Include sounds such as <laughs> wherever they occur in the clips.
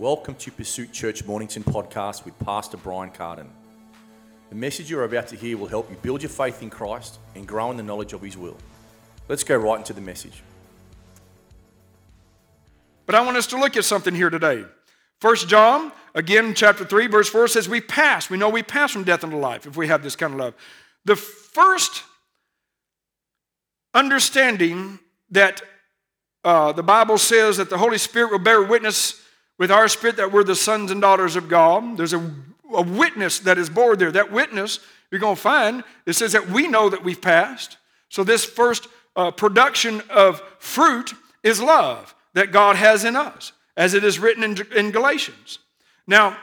Welcome to Pursuit Church Mornington podcast with Pastor Brian Carden. The message you're about to hear will help you build your faith in Christ and grow in the knowledge of His will. Let's go right into the message. But I want us to look at something here today. First John, again, chapter 3, verse 4 says, We pass. We know we pass from death into life if we have this kind of love. The first understanding that uh, the Bible says that the Holy Spirit will bear witness with our spirit that we're the sons and daughters of God. There's a, a witness that is born there. That witness you're going to find, it says that we know that we've passed. So, this first uh, production of fruit is love that God has in us, as it is written in, in Galatians. Now,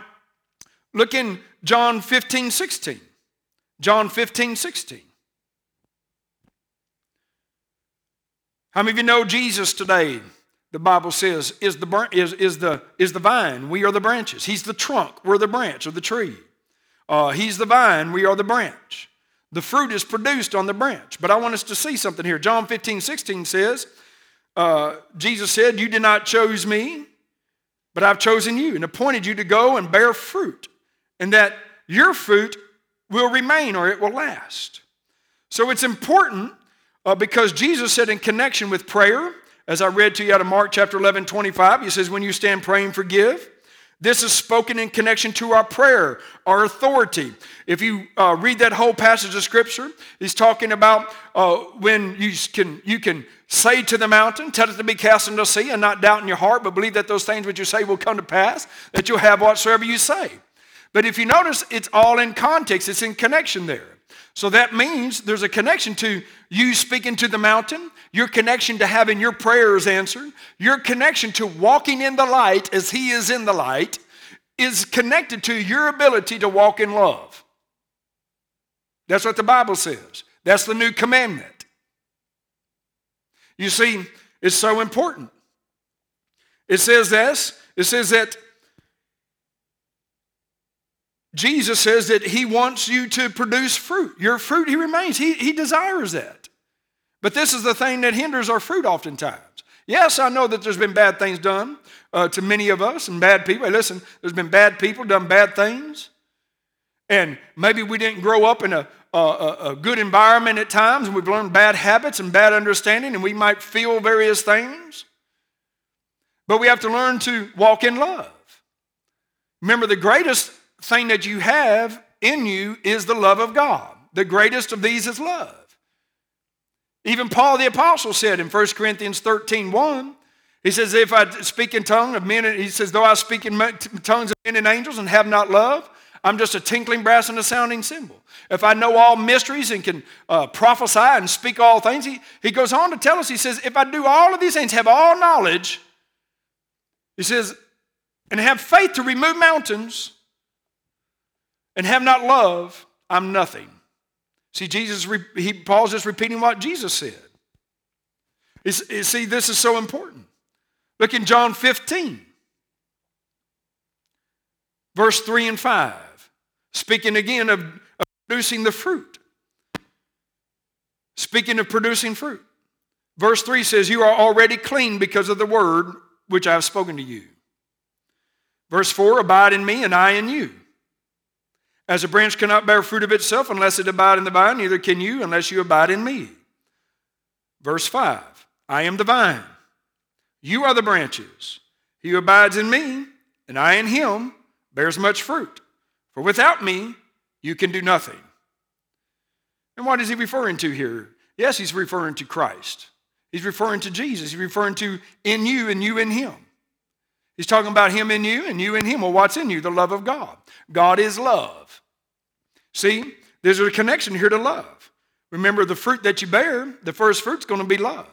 look in John 15, 16. John 15, 16. How many of you know Jesus today? The Bible says is the, is, is, the, is the vine. We are the branches. He's the trunk. We're the branch of the tree. Uh, he's the vine. We are the branch. The fruit is produced on the branch. But I want us to see something here. John 15, 16 says, uh, Jesus said, You did not choose me, but I've chosen you and appointed you to go and bear fruit, and that your fruit will remain or it will last. So it's important uh, because Jesus said, in connection with prayer, as I read to you out of Mark chapter 11, 25, he says, When you stand praying, forgive. This is spoken in connection to our prayer, our authority. If you uh, read that whole passage of scripture, he's talking about uh, when you can, you can say to the mountain, tell it to be cast into the sea, and not doubt in your heart, but believe that those things which you say will come to pass, that you'll have whatsoever you say. But if you notice, it's all in context, it's in connection there. So that means there's a connection to you speaking to the mountain, your connection to having your prayers answered, your connection to walking in the light as He is in the light is connected to your ability to walk in love. That's what the Bible says. That's the new commandment. You see, it's so important. It says this it says that Jesus says that he wants you to produce fruit. Your fruit, he remains. He, he desires that. But this is the thing that hinders our fruit oftentimes. Yes, I know that there's been bad things done uh, to many of us and bad people. Hey, listen, there's been bad people done bad things. And maybe we didn't grow up in a, a, a good environment at times, and we've learned bad habits and bad understanding, and we might feel various things. But we have to learn to walk in love. Remember, the greatest thing that you have in you is the love of God. The greatest of these is love. Even Paul the Apostle said in 1 Corinthians 13 1, he says, If I speak in tongue of men, he says, though I speak in tongues of men and angels and have not love, I'm just a tinkling brass and a sounding cymbal. If I know all mysteries and can uh, prophesy and speak all things, he, he goes on to tell us, he says, if I do all of these things, have all knowledge, he says, and have faith to remove mountains, and have not love, I'm nothing. See, Jesus, he, Paul's just repeating what Jesus said. see, this is so important. Look in John 15, verse 3 and 5, speaking again of, of producing the fruit. Speaking of producing fruit. Verse 3 says, You are already clean because of the word which I have spoken to you. Verse 4 Abide in me, and I in you. As a branch cannot bear fruit of itself unless it abide in the vine, neither can you unless you abide in me. Verse 5 I am the vine, you are the branches. He who abides in me, and I in him, bears much fruit. For without me, you can do nothing. And what is he referring to here? Yes, he's referring to Christ. He's referring to Jesus. He's referring to in you and you in him. He's talking about him in you and you in him. Well, what's in you? The love of God. God is love. See, there's a connection here to love. Remember, the fruit that you bear, the first fruit's going to be love.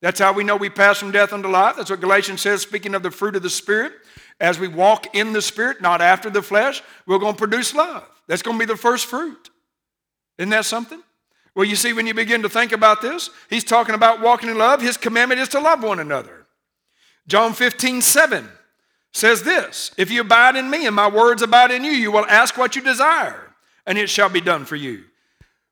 That's how we know we pass from death unto life. That's what Galatians says, speaking of the fruit of the Spirit. As we walk in the Spirit, not after the flesh, we're going to produce love. That's going to be the first fruit. Isn't that something? Well, you see, when you begin to think about this, he's talking about walking in love. His commandment is to love one another. John 15, 7 says this If you abide in me and my words abide in you, you will ask what you desire, and it shall be done for you.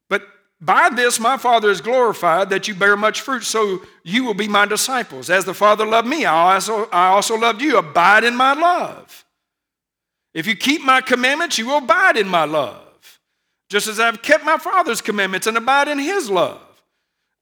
But By this my Father is glorified, that you bear much fruit, so you will be my disciples. As the Father loved me, I also, I also loved you. Abide in my love. If you keep my commandments, you will abide in my love, just as I've kept my Father's commandments and abide in his love.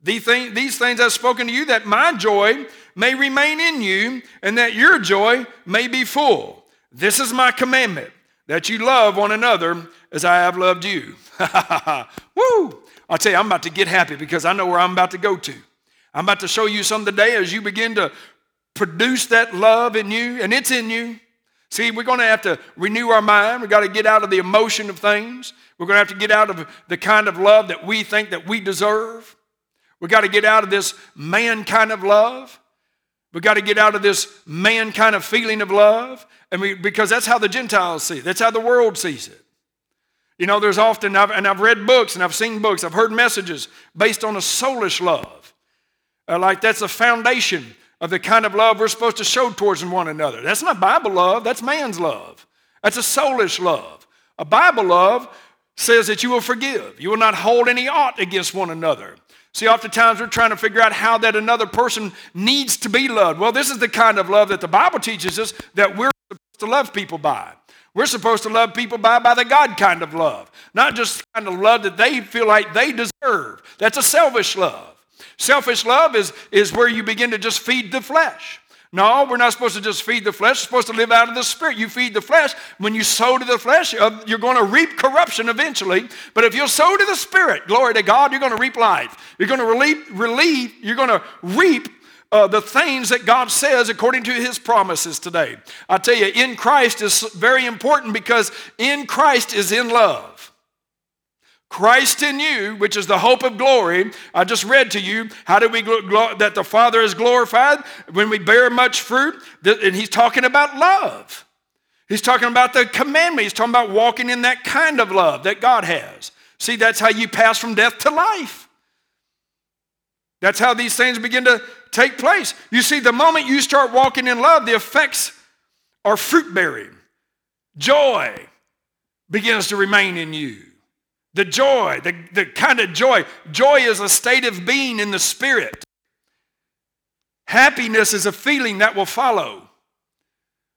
These things, these things I've spoken to you, that my joy may remain in you, and that your joy may be full. This is my commandment, that you love one another as I have loved you. <laughs> Woo! I'll tell you, I'm about to get happy because I know where I'm about to go to. I'm about to show you some today as you begin to produce that love in you, and it's in you. See, we're going to have to renew our mind. We've got to get out of the emotion of things. We're going to have to get out of the kind of love that we think that we deserve. We've got to get out of this man kind of love. We've got to get out of this man kind of feeling of love. And we, because that's how the Gentiles see it. That's how the world sees it. You know, there's often, I've, and I've read books and I've seen books, I've heard messages based on a soulish love. Uh, like that's the foundation of the kind of love we're supposed to show towards one another. That's not Bible love, that's man's love. That's a soulish love. A Bible love says that you will forgive. You will not hold any ought against one another. See, oftentimes we're trying to figure out how that another person needs to be loved. Well, this is the kind of love that the Bible teaches us that we're supposed to love people by. We're supposed to love people by, by the God kind of love, not just the kind of love that they feel like they deserve. That's a selfish love. Selfish love is, is where you begin to just feed the flesh. No, we're not supposed to just feed the flesh. We're supposed to live out of the spirit. You feed the flesh. When you sow to the flesh, uh, you're going to reap corruption eventually. But if you sow to the spirit, glory to God, you're going to reap life. You're going to relieve, relieve you're going to reap uh, the things that God says according to his promises today. I tell you, in Christ is very important because in Christ is in love. Christ in you, which is the hope of glory. I just read to you how do we gl- that the Father is glorified when we bear much fruit, and he's talking about love. He's talking about the commandment. He's talking about walking in that kind of love that God has. See, that's how you pass from death to life. That's how these things begin to take place. You see, the moment you start walking in love, the effects are fruit bearing. Joy begins to remain in you. The joy, the, the kind of joy. Joy is a state of being in the spirit. Happiness is a feeling that will follow.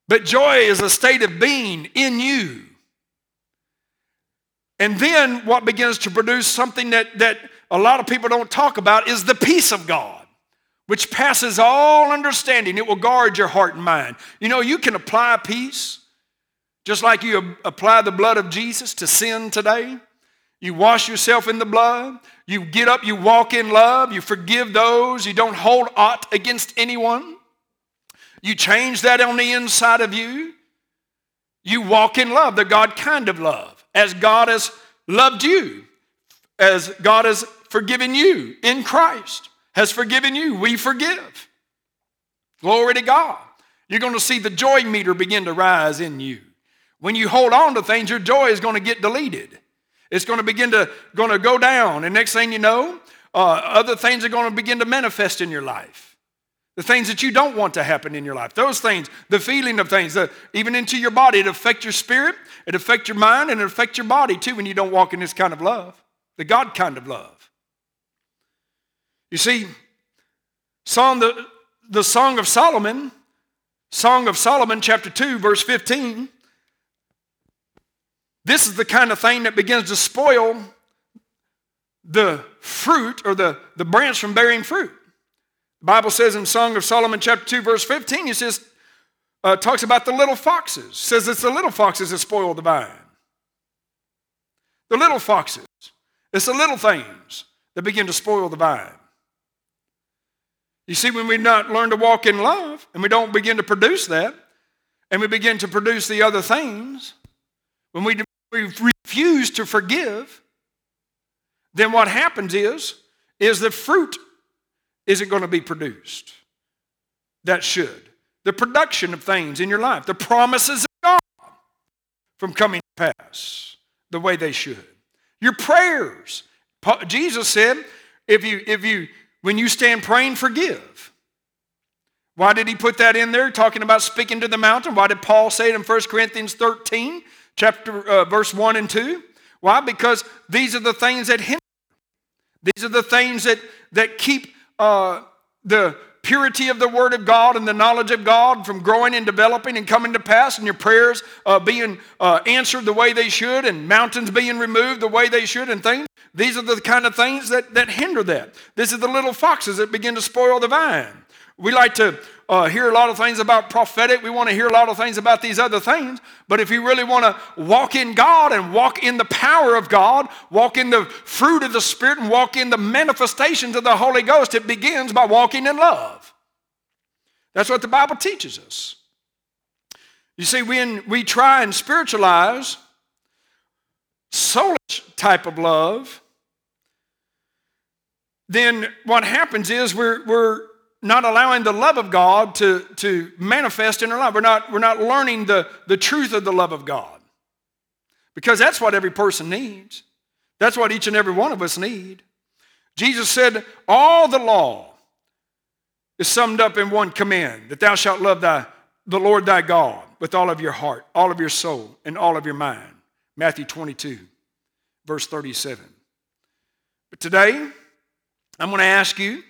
But joy is a state of being in you. And then what begins to produce something that, that a lot of people don't talk about is the peace of God, which passes all understanding. It will guard your heart and mind. You know, you can apply peace just like you apply the blood of Jesus to sin today. You wash yourself in the blood. You get up, you walk in love. You forgive those. You don't hold aught against anyone. You change that on the inside of you. You walk in love, the God kind of love, as God has loved you, as God has forgiven you in Christ, has forgiven you. We forgive. Glory to God. You're going to see the joy meter begin to rise in you. When you hold on to things, your joy is going to get deleted. It's going to begin to, going to go down. And next thing you know, uh, other things are going to begin to manifest in your life. The things that you don't want to happen in your life. Those things, the feeling of things, the, even into your body, it affects your spirit, it affects your mind, and it affects your body too when you don't walk in this kind of love, the God kind of love. You see, Song, the, the Song of Solomon, Song of Solomon, chapter 2, verse 15, this is the kind of thing that begins to spoil the fruit or the, the branch from bearing fruit. The Bible says in Song of Solomon, chapter 2, verse 15, it says, uh, talks about the little foxes. It says it's the little foxes that spoil the vine. The little foxes. It's the little things that begin to spoil the vine. You see, when we not learn to walk in love and we don't begin to produce that, and we begin to produce the other things, when we, we refuse to forgive, then what happens is, is the fruit isn't going to be produced. That should. The production of things in your life, the promises of God from coming to pass the way they should. Your prayers. Jesus said, if you, if you when you stand praying, forgive. Why did he put that in there, talking about speaking to the mountain? Why did Paul say it in 1 Corinthians 13, chapter, uh, verse 1 and 2? Why? Because these are the things that hinder. These are the things that, that keep uh, the purity of the Word of God and the knowledge of God from growing and developing and coming to pass, and your prayers uh, being uh, answered the way they should, and mountains being removed the way they should, and things. These are the kind of things that, that hinder that. This is the little foxes that begin to spoil the vine. We like to uh, hear a lot of things about prophetic. We want to hear a lot of things about these other things. But if you really want to walk in God and walk in the power of God, walk in the fruit of the Spirit, and walk in the manifestations of the Holy Ghost, it begins by walking in love. That's what the Bible teaches us. You see, when we try and spiritualize soulish type of love, then what happens is we're, we're not allowing the love of God to, to manifest in our life. We're not, we're not learning the, the truth of the love of God. Because that's what every person needs. That's what each and every one of us need. Jesus said, All the law is summed up in one command that thou shalt love thy, the Lord thy God with all of your heart, all of your soul, and all of your mind. Matthew 22, verse 37. But today, I'm going to ask you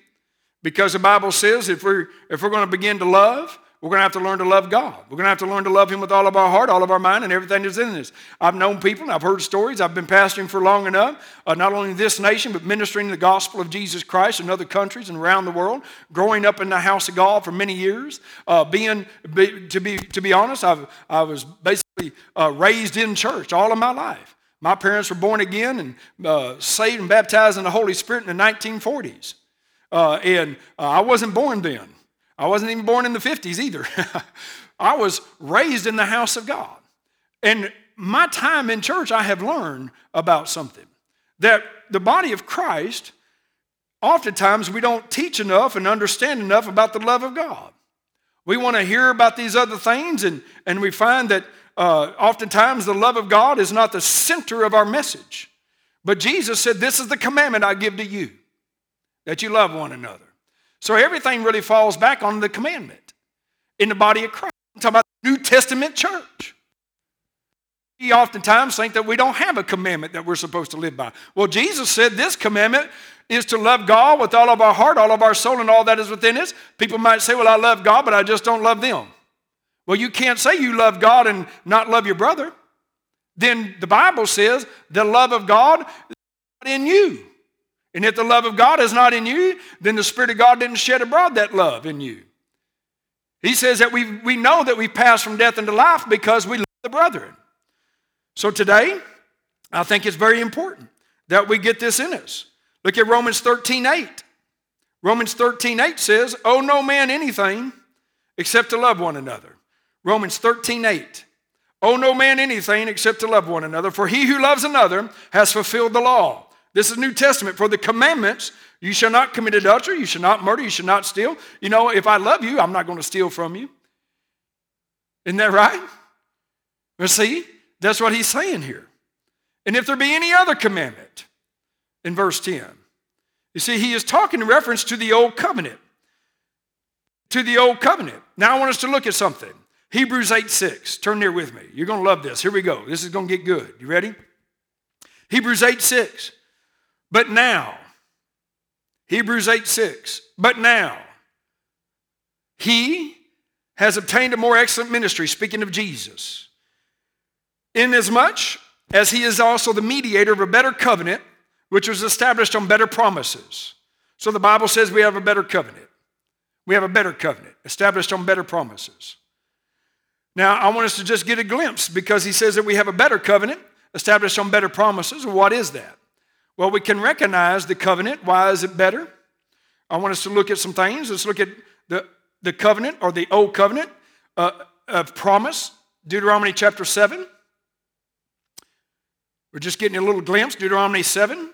because the Bible says if we're, if we're going to begin to love, we're going to have to learn to love God. We're going to have to learn to love Him with all of our heart, all of our mind, and everything that's in us. I've known people, I've heard stories, I've been pastoring for long enough, uh, not only in this nation, but ministering the gospel of Jesus Christ in other countries and around the world, growing up in the house of God for many years. Uh, being, be, to, be, to be honest, I've, I was basically uh, raised in church all of my life. My parents were born again and uh, saved and baptized in the Holy Spirit in the 1940s. Uh, and uh, I wasn't born then. I wasn't even born in the 50s either. <laughs> I was raised in the house of God. And my time in church, I have learned about something that the body of Christ, oftentimes we don't teach enough and understand enough about the love of God. We want to hear about these other things, and, and we find that uh, oftentimes the love of God is not the center of our message. But Jesus said, This is the commandment I give to you that you love one another. So everything really falls back on the commandment in the body of Christ. I'm talking about the New Testament church. We oftentimes think that we don't have a commandment that we're supposed to live by. Well, Jesus said this commandment is to love God with all of our heart, all of our soul, and all that is within us. People might say, Well, I love God, but I just don't love them. Well, you can't say you love God and not love your brother. Then the Bible says the love of God is in you. And if the love of God is not in you, then the Spirit of God didn't shed abroad that love in you. He says that we, we know that we pass from death into life because we love the brethren. So today, I think it's very important that we get this in us. Look at Romans 13 8. Romans 13 8 says, Owe no man anything except to love one another. Romans 13 8. Owe no man anything except to love one another, for he who loves another has fulfilled the law. This is New Testament. For the commandments, you shall not commit adultery, you shall not murder, you shall not steal. You know, if I love you, I'm not going to steal from you. Isn't that right? Well, see, that's what he's saying here. And if there be any other commandment, in verse 10, you see, he is talking in reference to the old covenant. To the old covenant. Now I want us to look at something. Hebrews 8 6. Turn there with me. You're going to love this. Here we go. This is going to get good. You ready? Hebrews 8 6. But now, Hebrews 8 6, but now, he has obtained a more excellent ministry, speaking of Jesus, inasmuch as he is also the mediator of a better covenant, which was established on better promises. So the Bible says we have a better covenant. We have a better covenant established on better promises. Now, I want us to just get a glimpse because he says that we have a better covenant established on better promises. What is that? Well, we can recognize the covenant. Why is it better? I want us to look at some things. Let's look at the, the covenant or the old covenant uh, of promise, Deuteronomy chapter 7. We're just getting a little glimpse, Deuteronomy 7,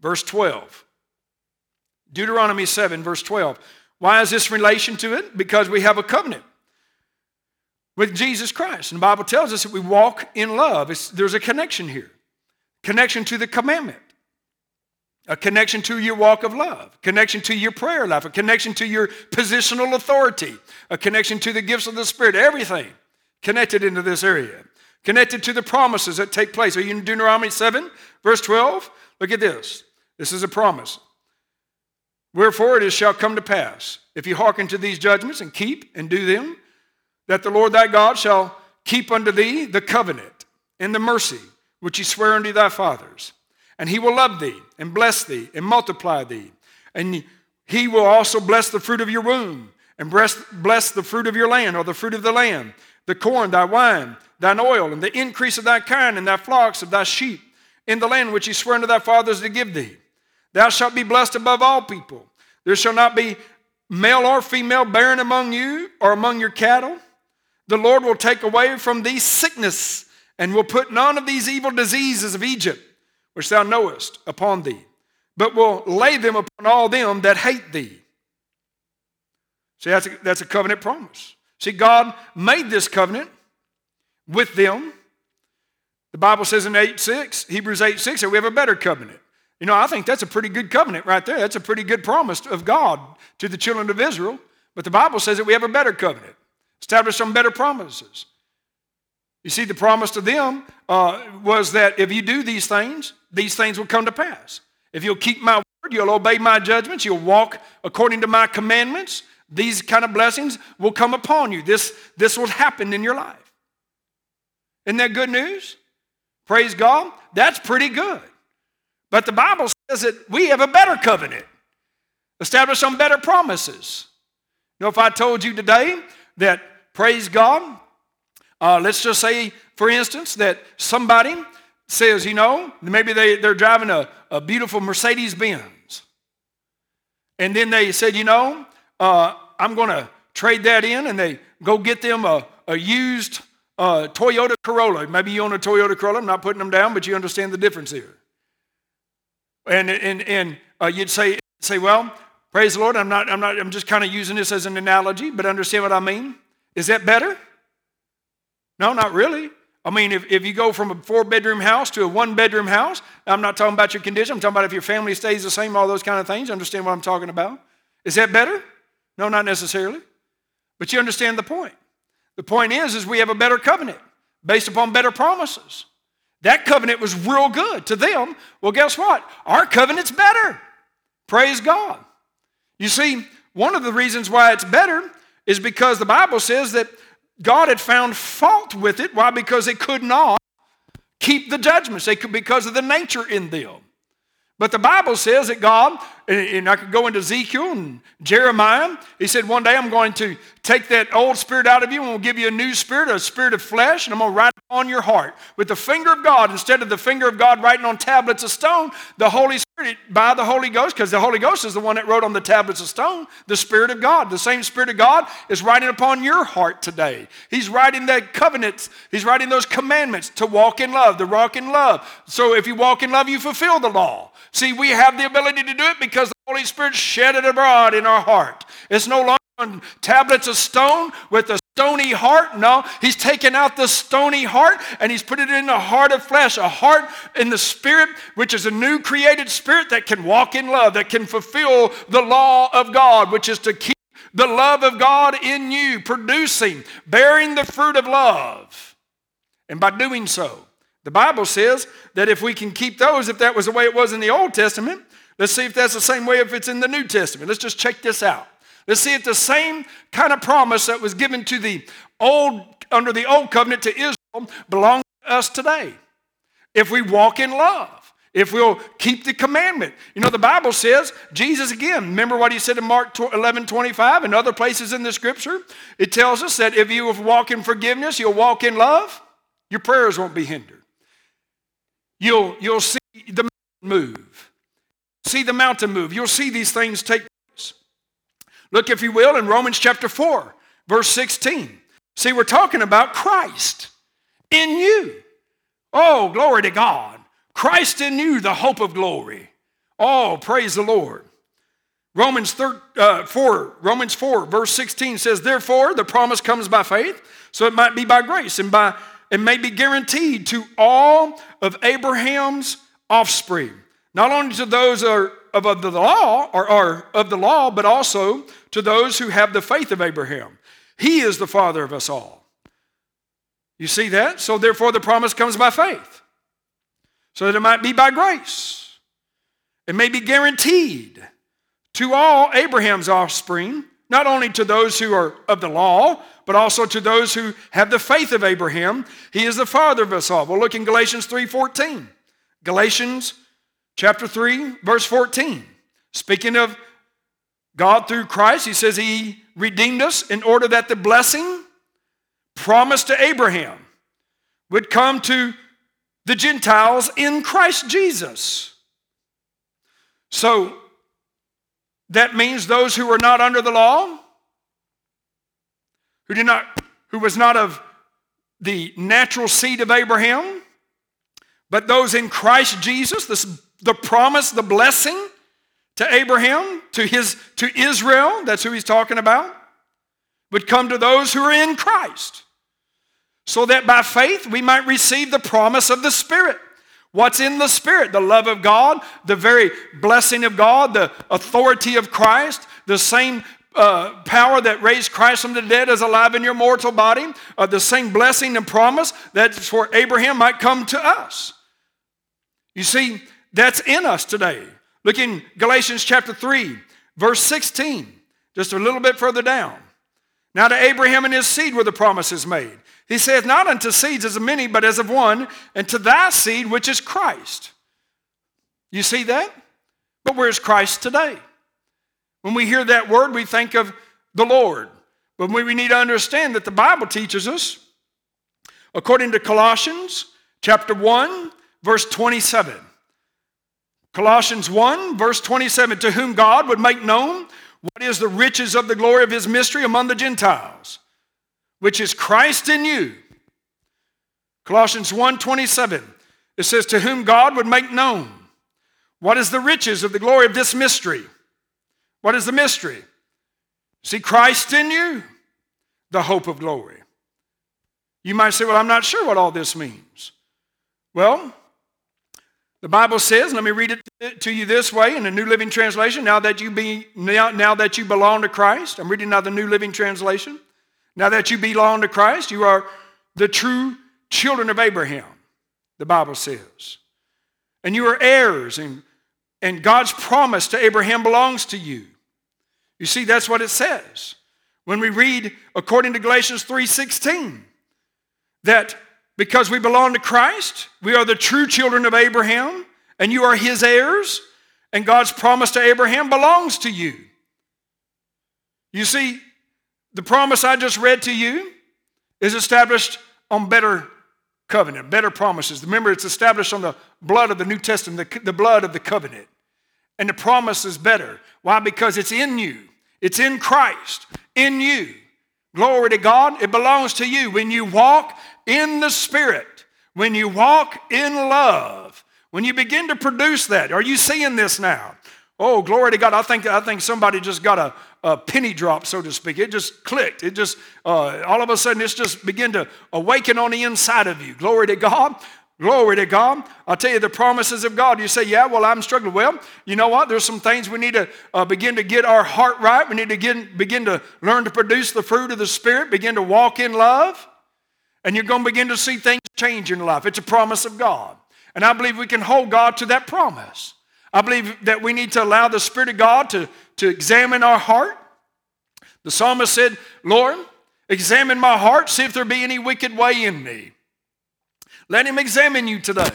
verse 12. Deuteronomy 7, verse 12. Why is this relation to it? Because we have a covenant with Jesus Christ. And the Bible tells us that we walk in love. It's, there's a connection here connection to the commandment, a connection to your walk of love, connection to your prayer life, a connection to your positional authority, a connection to the gifts of the Spirit, everything connected into this area. Connected to the promises that take place. Are you in Deuteronomy 7, verse 12? Look at this. This is a promise. Wherefore it is shall come to pass, if you hearken to these judgments and keep and do them, that the Lord thy God shall keep unto thee the covenant and the mercy which he sware unto thy fathers. And he will love thee and bless thee and multiply thee. And he will also bless the fruit of your womb and bless the fruit of your land or the fruit of the land, the corn, thy wine, thine oil, and the increase of thy kind and thy flocks of thy sheep in the land which he sware unto thy fathers to give thee. Thou shalt be blessed above all people. There shall not be male or female barren among you or among your cattle. The Lord will take away from thee sickness and will put none of these evil diseases of Egypt, which thou knowest, upon thee, but will lay them upon all them that hate thee. See, that's a, that's a covenant promise. See, God made this covenant with them. The Bible says in 8 6, Hebrews 8 6, that we have a better covenant. You know, I think that's a pretty good covenant right there. That's a pretty good promise of God to the children of Israel. But the Bible says that we have a better covenant, established some better promises. You see, the promise to them uh, was that if you do these things, these things will come to pass. If you'll keep my word, you'll obey my judgments, you'll walk according to my commandments, these kind of blessings will come upon you. This, this will happen in your life. Isn't that good news? Praise God. That's pretty good. But the Bible says that we have a better covenant, established on better promises. You know, if I told you today that, praise God, uh, let's just say, for instance, that somebody says, you know, maybe they, they're driving a, a beautiful Mercedes Benz. And then they said, you know, uh, I'm going to trade that in, and they go get them a, a used uh, Toyota Corolla. Maybe you own a Toyota Corolla. I'm not putting them down, but you understand the difference here. And, and, and uh, you'd say, say, well, praise the Lord. I'm not, I'm not, I'm just kind of using this as an analogy, but understand what I mean. Is that better? No, not really. I mean, if, if you go from a four bedroom house to a one bedroom house, I'm not talking about your condition. I'm talking about if your family stays the same, all those kind of things. Understand what I'm talking about? Is that better? No, not necessarily. But you understand the point. The point is, is we have a better covenant based upon better promises. That covenant was real good to them. Well, guess what? Our covenant's better. Praise God. You see, one of the reasons why it's better is because the Bible says that God had found fault with it. Why? Because it could not keep the judgments. They could because of the nature in them. But the Bible says that God, and I could go into Ezekiel and Jeremiah, he said, One day I'm going to take that old spirit out of you and we'll give you a new spirit, a spirit of flesh, and I'm going to write it on your heart. With the finger of God, instead of the finger of God writing on tablets of stone, the Holy Spirit, by the Holy Ghost, because the Holy Ghost is the one that wrote on the tablets of stone, the Spirit of God. The same Spirit of God is writing upon your heart today. He's writing that covenants, He's writing those commandments to walk in love, to walk in love. So if you walk in love, you fulfill the law. See, we have the ability to do it because the Holy Spirit shed it abroad in our heart. It's no longer on tablets of stone with a stony heart. No, He's taken out the stony heart and He's put it in a heart of flesh, a heart in the Spirit, which is a new created spirit that can walk in love, that can fulfill the law of God, which is to keep the love of God in you, producing, bearing the fruit of love. And by doing so, the Bible says that if we can keep those, if that was the way it was in the Old Testament, let's see if that's the same way if it's in the New Testament. Let's just check this out. Let's see if the same kind of promise that was given to the old under the old covenant to Israel belongs to us today. If we walk in love, if we'll keep the commandment. You know, the Bible says, Jesus again, remember what he said in Mark 11 25 and other places in the scripture? It tells us that if you walk in forgiveness, you'll walk in love, your prayers won't be hindered. You'll, you'll see the mountain move. See the mountain move. You'll see these things take. Look, if you will, in Romans chapter 4, verse 16. See, we're talking about Christ in you. Oh, glory to God. Christ in you, the hope of glory. Oh, praise the Lord. Romans 4, uh, 4, Romans 4, verse 16 says, Therefore, the promise comes by faith, so it might be by grace and by it may be guaranteed to all of Abraham's offspring, not only to those of, of the law or, or of the law, but also to those who have the faith of Abraham. He is the father of us all. You see that? So therefore the promise comes by faith. So that it might be by grace. It may be guaranteed to all Abraham's offspring, not only to those who are of the law, but also to those who have the faith of Abraham. He is the father of us all. We'll look in Galatians 3:14. Galatians chapter 3, verse 14. Speaking of God through Christ, he says he redeemed us in order that the blessing promised to Abraham would come to the Gentiles in Christ Jesus. So that means those who were not under the law, who did not, who was not of the natural seed of Abraham, but those in Christ Jesus, the, the promise, the blessing to Abraham, to his to Israel, that's who he's talking about, would come to those who are in Christ so that by faith we might receive the promise of the Spirit. What's in the Spirit? The love of God, the very blessing of God, the authority of Christ, the same uh, power that raised Christ from the dead is alive in your mortal body, uh, the same blessing and promise that for Abraham might come to us. You see, that's in us today. Look in Galatians chapter 3, verse 16, just a little bit further down. Now to Abraham and his seed were the promises made. He saith, Not unto seeds as of many, but as of one, and to thy seed, which is Christ. You see that? But where's Christ today? When we hear that word, we think of the Lord. But we need to understand that the Bible teaches us, according to Colossians chapter 1, verse 27. Colossians 1, verse 27, to whom God would make known what is the riches of the glory of his mystery among the Gentiles which is Christ in you. Colossians 1:27. It says to whom God would make known what is the riches of the glory of this mystery. What is the mystery? See Christ in you, the hope of glory. You might say, "Well, I'm not sure what all this means." Well, the Bible says, let me read it to you this way in the New Living Translation. Now that you be now, now that you belong to Christ, I'm reading now the New Living Translation. Now that you belong to Christ, you are the true children of Abraham, the Bible says. And you are heirs, and, and God's promise to Abraham belongs to you. You see, that's what it says. When we read, according to Galatians 3:16, that because we belong to Christ, we are the true children of Abraham, and you are his heirs, and God's promise to Abraham belongs to you. You see, the promise I just read to you is established on better covenant, better promises. Remember, it's established on the blood of the New Testament, the, the blood of the covenant. And the promise is better. Why? Because it's in you, it's in Christ, in you. Glory to God, it belongs to you. When you walk in the Spirit, when you walk in love, when you begin to produce that, are you seeing this now? Oh, glory to God. I think, I think somebody just got a, a penny drop, so to speak. It just clicked. It just, uh, all of a sudden, it's just began to awaken on the inside of you. Glory to God. Glory to God. I'll tell you the promises of God. You say, Yeah, well, I'm struggling. Well, you know what? There's some things we need to uh, begin to get our heart right. We need to get, begin to learn to produce the fruit of the Spirit, begin to walk in love, and you're going to begin to see things change in life. It's a promise of God. And I believe we can hold God to that promise. I believe that we need to allow the Spirit of God to, to examine our heart. The psalmist said, Lord, examine my heart, see if there be any wicked way in me. Let him examine you today.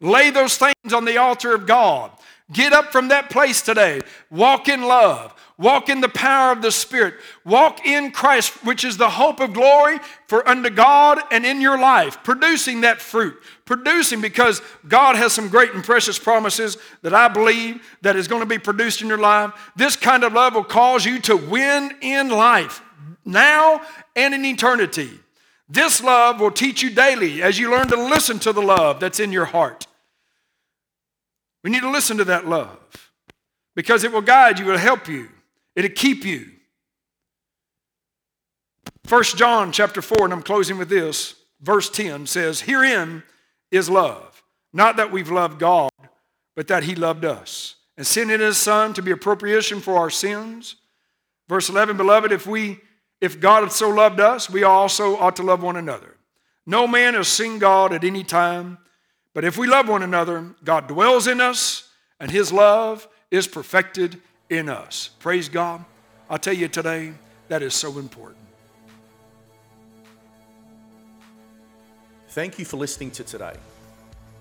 Lay those things on the altar of God. Get up from that place today. Walk in love. Walk in the power of the Spirit. Walk in Christ, which is the hope of glory for unto God and in your life, producing that fruit. Producing because God has some great and precious promises that I believe that is going to be produced in your life. This kind of love will cause you to win in life, now and in eternity. This love will teach you daily as you learn to listen to the love that's in your heart. We need to listen to that love because it will guide you, it will help you. It'll keep you. First John chapter 4, and I'm closing with this, verse 10 says, Herein is love, not that we've loved God, but that He loved us, and sent in His Son to be a propitiation for our sins. Verse 11, beloved, if we if God had so loved us, we also ought to love one another. No man has seen God at any time, but if we love one another, God dwells in us, and His love is perfected in us. Praise God. I'll tell you today, that is so important. Thank you for listening to today.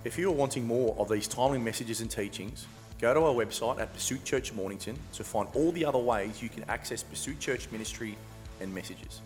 If you are wanting more of these timely messages and teachings, go to our website at Pursuit Church Mornington to find all the other ways you can access Pursuit Church ministry and messages.